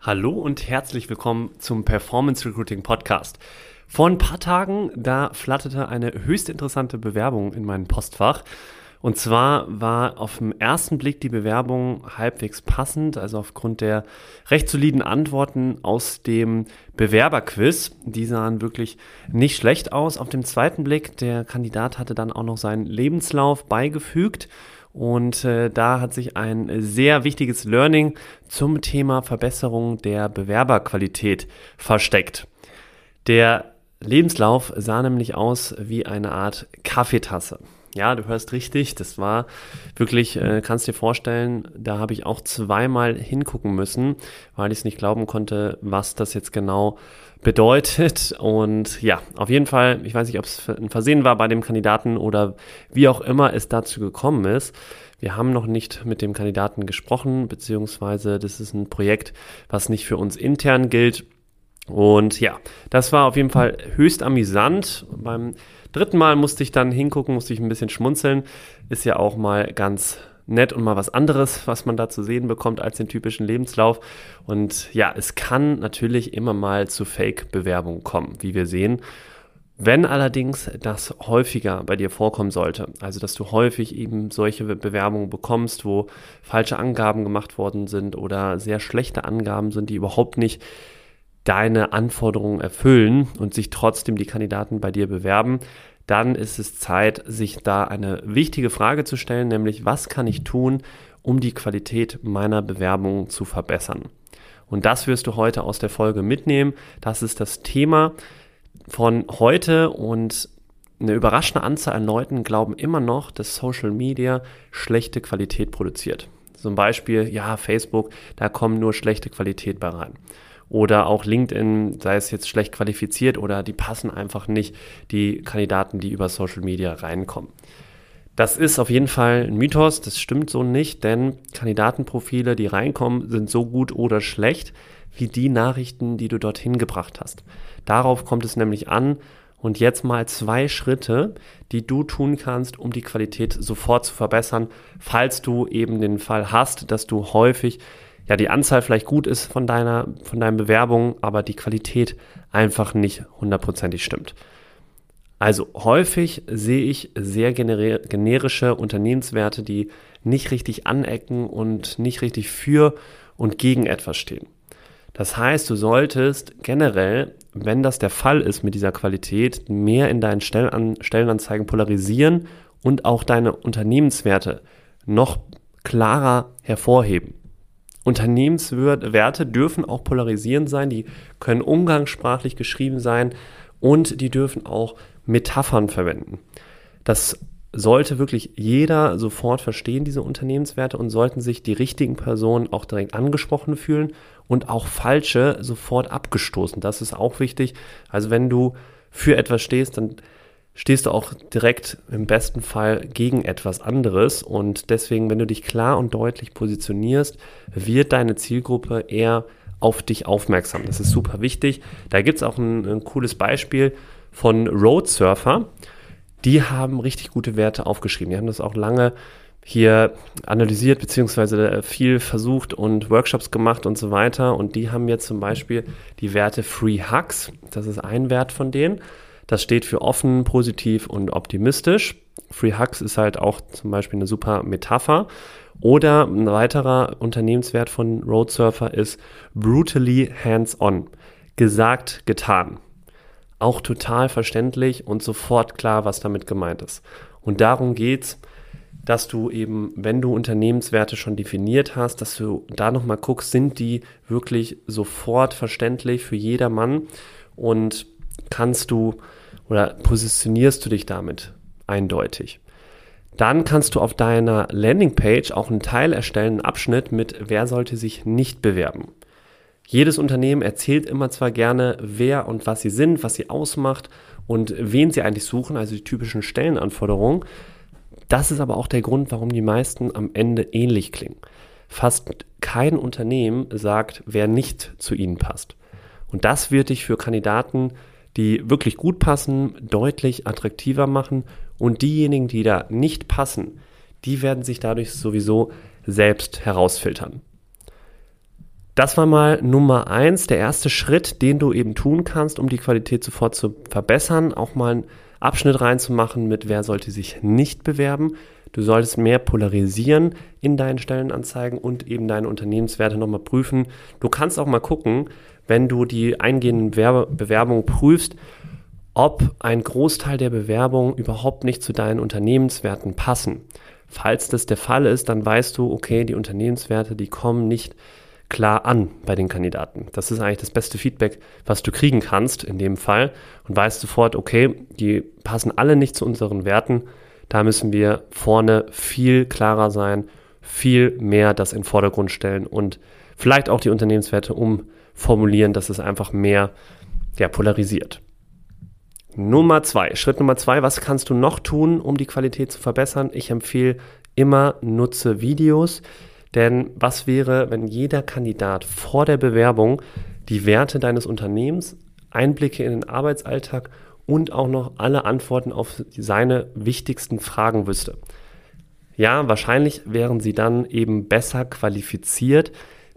Hallo und herzlich willkommen zum Performance Recruiting Podcast. Vor ein paar Tagen, da flatterte eine höchst interessante Bewerbung in mein Postfach. Und zwar war auf den ersten Blick die Bewerbung halbwegs passend, also aufgrund der recht soliden Antworten aus dem Bewerberquiz. Die sahen wirklich nicht schlecht aus. Auf dem zweiten Blick, der Kandidat hatte dann auch noch seinen Lebenslauf beigefügt. Und äh, da hat sich ein sehr wichtiges Learning zum Thema Verbesserung der Bewerberqualität versteckt. Der Lebenslauf sah nämlich aus wie eine Art Kaffeetasse. Ja, du hörst richtig, das war wirklich, äh, kannst dir vorstellen, da habe ich auch zweimal hingucken müssen, weil ich es nicht glauben konnte, was das jetzt genau bedeutet. Und ja, auf jeden Fall, ich weiß nicht, ob es ein Versehen war bei dem Kandidaten oder wie auch immer es dazu gekommen ist. Wir haben noch nicht mit dem Kandidaten gesprochen, beziehungsweise das ist ein Projekt, was nicht für uns intern gilt. Und ja, das war auf jeden Fall höchst amüsant. Beim dritten Mal musste ich dann hingucken, musste ich ein bisschen schmunzeln. Ist ja auch mal ganz nett und mal was anderes, was man da zu sehen bekommt als den typischen Lebenslauf. Und ja, es kann natürlich immer mal zu Fake-Bewerbungen kommen, wie wir sehen. Wenn allerdings das häufiger bei dir vorkommen sollte, also dass du häufig eben solche Bewerbungen bekommst, wo falsche Angaben gemacht worden sind oder sehr schlechte Angaben sind, die überhaupt nicht deine Anforderungen erfüllen und sich trotzdem die Kandidaten bei dir bewerben, dann ist es Zeit, sich da eine wichtige Frage zu stellen, nämlich was kann ich tun, um die Qualität meiner Bewerbung zu verbessern? Und das wirst du heute aus der Folge mitnehmen. Das ist das Thema von heute und eine überraschende Anzahl an Leuten glauben immer noch, dass Social Media schlechte Qualität produziert. Zum Beispiel, ja, Facebook, da kommen nur schlechte Qualität bei rein oder auch LinkedIn, sei es jetzt schlecht qualifiziert oder die passen einfach nicht, die Kandidaten, die über Social Media reinkommen. Das ist auf jeden Fall ein Mythos, das stimmt so nicht, denn Kandidatenprofile, die reinkommen, sind so gut oder schlecht wie die Nachrichten, die du dorthin gebracht hast. Darauf kommt es nämlich an und jetzt mal zwei Schritte, die du tun kannst, um die Qualität sofort zu verbessern, falls du eben den Fall hast, dass du häufig ja die Anzahl vielleicht gut ist von deiner, von deinen Bewerbungen, aber die Qualität einfach nicht hundertprozentig stimmt. Also häufig sehe ich sehr generische Unternehmenswerte, die nicht richtig anecken und nicht richtig für und gegen etwas stehen. Das heißt, du solltest generell, wenn das der Fall ist mit dieser Qualität, mehr in deinen Stellenanzeigen polarisieren und auch deine Unternehmenswerte noch klarer hervorheben. Unternehmenswerte dürfen auch polarisierend sein, die können umgangssprachlich geschrieben sein und die dürfen auch Metaphern verwenden. Das sollte wirklich jeder sofort verstehen, diese Unternehmenswerte, und sollten sich die richtigen Personen auch direkt angesprochen fühlen und auch falsche sofort abgestoßen. Das ist auch wichtig. Also wenn du für etwas stehst, dann stehst du auch direkt im besten Fall gegen etwas anderes. Und deswegen, wenn du dich klar und deutlich positionierst, wird deine Zielgruppe eher auf dich aufmerksam. Das ist super wichtig. Da gibt es auch ein, ein cooles Beispiel von Road Surfer. Die haben richtig gute Werte aufgeschrieben. Die haben das auch lange hier analysiert, beziehungsweise viel versucht und Workshops gemacht und so weiter. Und die haben jetzt zum Beispiel die Werte Free Hugs. Das ist ein Wert von denen. Das steht für offen, positiv und optimistisch. Free Hugs ist halt auch zum Beispiel eine super Metapher. Oder ein weiterer Unternehmenswert von Road Surfer ist brutally hands-on. Gesagt, getan. Auch total verständlich und sofort klar, was damit gemeint ist. Und darum geht's, dass du eben, wenn du Unternehmenswerte schon definiert hast, dass du da nochmal guckst, sind die wirklich sofort verständlich für jedermann und kannst du oder positionierst du dich damit eindeutig. Dann kannst du auf deiner Landingpage auch einen Teil erstellen, einen Abschnitt mit, wer sollte sich nicht bewerben. Jedes Unternehmen erzählt immer zwar gerne, wer und was sie sind, was sie ausmacht und wen sie eigentlich suchen, also die typischen Stellenanforderungen. Das ist aber auch der Grund, warum die meisten am Ende ähnlich klingen. Fast kein Unternehmen sagt, wer nicht zu ihnen passt. Und das wird dich für Kandidaten, die wirklich gut passen, deutlich attraktiver machen. Und diejenigen, die da nicht passen, die werden sich dadurch sowieso selbst herausfiltern. Das war mal Nummer eins, der erste Schritt, den du eben tun kannst, um die Qualität sofort zu verbessern. Auch mal einen Abschnitt reinzumachen mit, wer sollte sich nicht bewerben. Du solltest mehr polarisieren in deinen Stellenanzeigen und eben deine Unternehmenswerte nochmal prüfen. Du kannst auch mal gucken, wenn du die eingehenden Bewerbungen prüfst, ob ein Großteil der Bewerbungen überhaupt nicht zu deinen Unternehmenswerten passen. Falls das der Fall ist, dann weißt du, okay, die Unternehmenswerte, die kommen nicht klar an bei den Kandidaten. Das ist eigentlich das beste Feedback, was du kriegen kannst in dem Fall und weißt sofort, okay, die passen alle nicht zu unseren Werten. Da müssen wir vorne viel klarer sein, viel mehr das in den Vordergrund stellen und vielleicht auch die Unternehmenswerte umformulieren, dass es einfach mehr ja, polarisiert. Nummer zwei, Schritt Nummer zwei, was kannst du noch tun, um die Qualität zu verbessern? Ich empfehle immer, nutze Videos. Denn was wäre, wenn jeder Kandidat vor der Bewerbung die Werte deines Unternehmens, Einblicke in den Arbeitsalltag und auch noch alle Antworten auf seine wichtigsten Fragen wüsste? Ja, wahrscheinlich wären sie dann eben besser qualifiziert,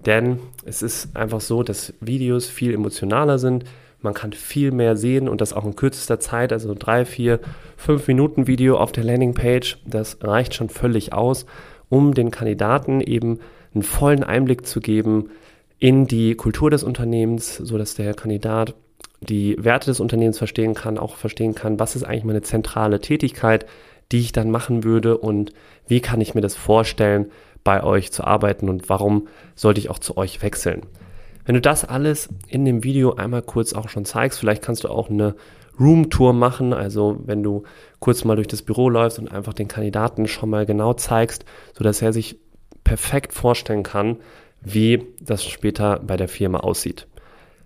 denn es ist einfach so, dass Videos viel emotionaler sind. Man kann viel mehr sehen und das auch in kürzester Zeit, also drei, vier, fünf Minuten Video auf der Landingpage, das reicht schon völlig aus um den Kandidaten eben einen vollen Einblick zu geben in die Kultur des Unternehmens, so dass der Kandidat die Werte des Unternehmens verstehen kann, auch verstehen kann, was ist eigentlich meine zentrale Tätigkeit, die ich dann machen würde und wie kann ich mir das vorstellen, bei euch zu arbeiten und warum sollte ich auch zu euch wechseln. Wenn du das alles in dem Video einmal kurz auch schon zeigst, vielleicht kannst du auch eine Roomtour machen, also wenn du kurz mal durch das Büro läufst und einfach den Kandidaten schon mal genau zeigst, so dass er sich perfekt vorstellen kann, wie das später bei der Firma aussieht.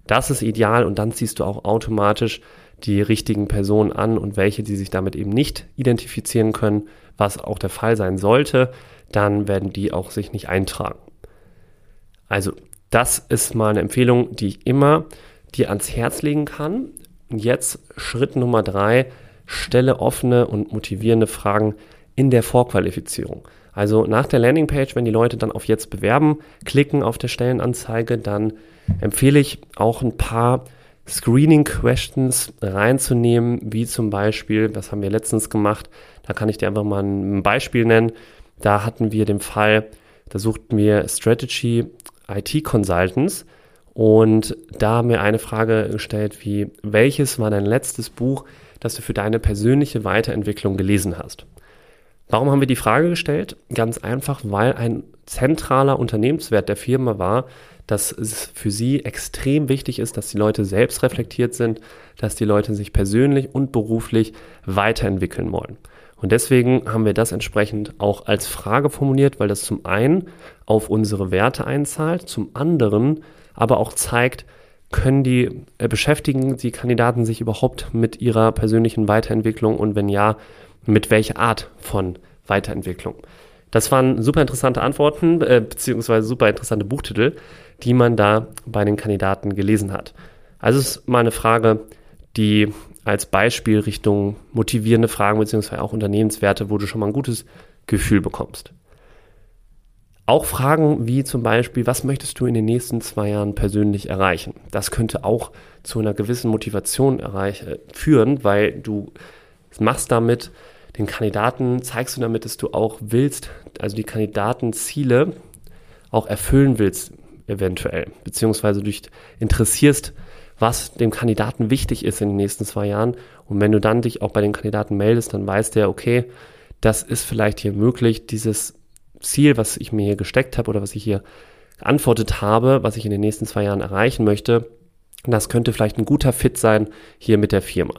Das ist ideal und dann ziehst du auch automatisch die richtigen Personen an und welche, die sich damit eben nicht identifizieren können, was auch der Fall sein sollte, dann werden die auch sich nicht eintragen. Also das ist mal eine Empfehlung, die ich immer dir ans Herz legen kann. Und jetzt Schritt Nummer drei, stelle offene und motivierende Fragen in der Vorqualifizierung. Also nach der Landingpage, wenn die Leute dann auf Jetzt bewerben, klicken auf der Stellenanzeige, dann empfehle ich auch ein paar Screening Questions reinzunehmen, wie zum Beispiel, was haben wir letztens gemacht, da kann ich dir einfach mal ein Beispiel nennen. Da hatten wir den Fall, da suchten wir Strategy IT Consultants und da haben wir eine Frage gestellt wie, welches war dein letztes Buch, das du für deine persönliche Weiterentwicklung gelesen hast? Warum haben wir die Frage gestellt? Ganz einfach, weil ein zentraler Unternehmenswert der Firma war, dass es für sie extrem wichtig ist, dass die Leute selbst reflektiert sind, dass die Leute sich persönlich und beruflich weiterentwickeln wollen. Und deswegen haben wir das entsprechend auch als Frage formuliert, weil das zum einen auf unsere Werte einzahlt, zum anderen aber auch zeigt, können die äh, beschäftigen die Kandidaten sich überhaupt mit ihrer persönlichen Weiterentwicklung und wenn ja, mit welcher Art von Weiterentwicklung? Das waren super interessante Antworten äh, beziehungsweise super interessante Buchtitel, die man da bei den Kandidaten gelesen hat. Also es ist mal eine Frage, die als Beispiel Richtung motivierende Fragen beziehungsweise auch Unternehmenswerte, wo du schon mal ein gutes Gefühl bekommst. Auch Fragen wie zum Beispiel, was möchtest du in den nächsten zwei Jahren persönlich erreichen? Das könnte auch zu einer gewissen Motivation erreich, äh, führen, weil du machst damit den Kandidaten, zeigst du damit, dass du auch willst, also die Kandidatenziele auch erfüllen willst, eventuell, beziehungsweise du dich interessierst, was dem Kandidaten wichtig ist in den nächsten zwei Jahren. Und wenn du dann dich auch bei den Kandidaten meldest, dann weiß der, okay, das ist vielleicht hier möglich, dieses Ziel, was ich mir hier gesteckt habe oder was ich hier geantwortet habe, was ich in den nächsten zwei Jahren erreichen möchte, das könnte vielleicht ein guter Fit sein hier mit der Firma.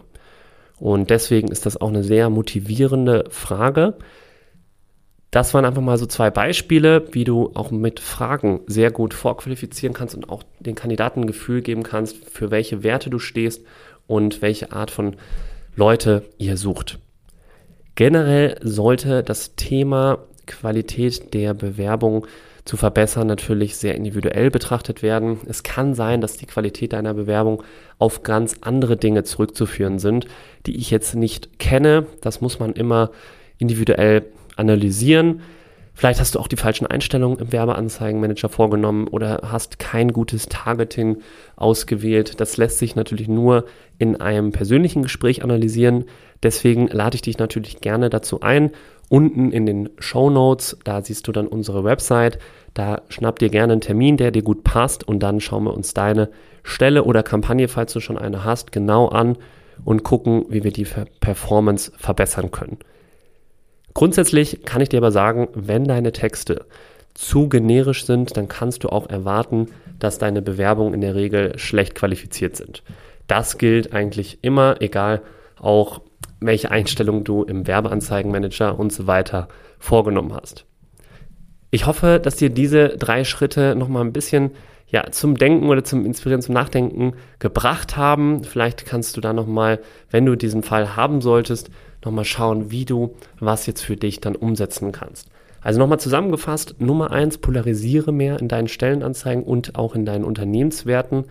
Und deswegen ist das auch eine sehr motivierende Frage. Das waren einfach mal so zwei Beispiele, wie du auch mit Fragen sehr gut vorqualifizieren kannst und auch den Kandidaten ein Gefühl geben kannst, für welche Werte du stehst und welche Art von Leute ihr sucht. Generell sollte das Thema Qualität der Bewerbung zu verbessern natürlich sehr individuell betrachtet werden. Es kann sein, dass die Qualität deiner Bewerbung auf ganz andere Dinge zurückzuführen sind, die ich jetzt nicht kenne. Das muss man immer individuell analysieren. Vielleicht hast du auch die falschen Einstellungen im Werbeanzeigenmanager vorgenommen oder hast kein gutes Targeting ausgewählt. Das lässt sich natürlich nur in einem persönlichen Gespräch analysieren. Deswegen lade ich dich natürlich gerne dazu ein. Unten in den Show Notes, da siehst du dann unsere Website. Da schnapp dir gerne einen Termin, der dir gut passt und dann schauen wir uns deine Stelle oder Kampagne, falls du schon eine hast, genau an und gucken, wie wir die Performance verbessern können. Grundsätzlich kann ich dir aber sagen, wenn deine Texte zu generisch sind, dann kannst du auch erwarten, dass deine Bewerbungen in der Regel schlecht qualifiziert sind. Das gilt eigentlich immer, egal auch welche Einstellungen du im Werbeanzeigenmanager und so weiter vorgenommen hast. Ich hoffe, dass dir diese drei Schritte nochmal ein bisschen ja, zum Denken oder zum Inspirieren, zum Nachdenken gebracht haben. Vielleicht kannst du da nochmal, wenn du diesen Fall haben solltest, nochmal schauen, wie du was jetzt für dich dann umsetzen kannst. Also nochmal zusammengefasst, Nummer eins, polarisiere mehr in deinen Stellenanzeigen und auch in deinen Unternehmenswerten.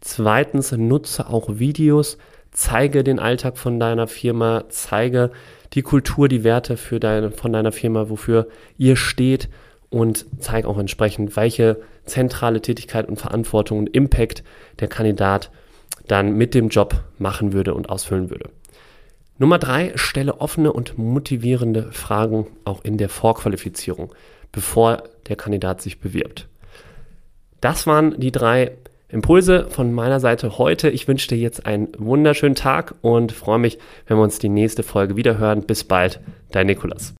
Zweitens, nutze auch Videos, zeige den Alltag von deiner Firma, zeige die Kultur, die Werte für deine, von deiner Firma, wofür ihr steht und zeige auch entsprechend, welche zentrale Tätigkeit und Verantwortung und Impact der Kandidat dann mit dem Job machen würde und ausfüllen würde. Nummer drei, stelle offene und motivierende Fragen auch in der Vorqualifizierung, bevor der Kandidat sich bewirbt. Das waren die drei Impulse von meiner Seite heute. Ich wünsche dir jetzt einen wunderschönen Tag und freue mich, wenn wir uns die nächste Folge wieder hören. Bis bald, dein Nikolas.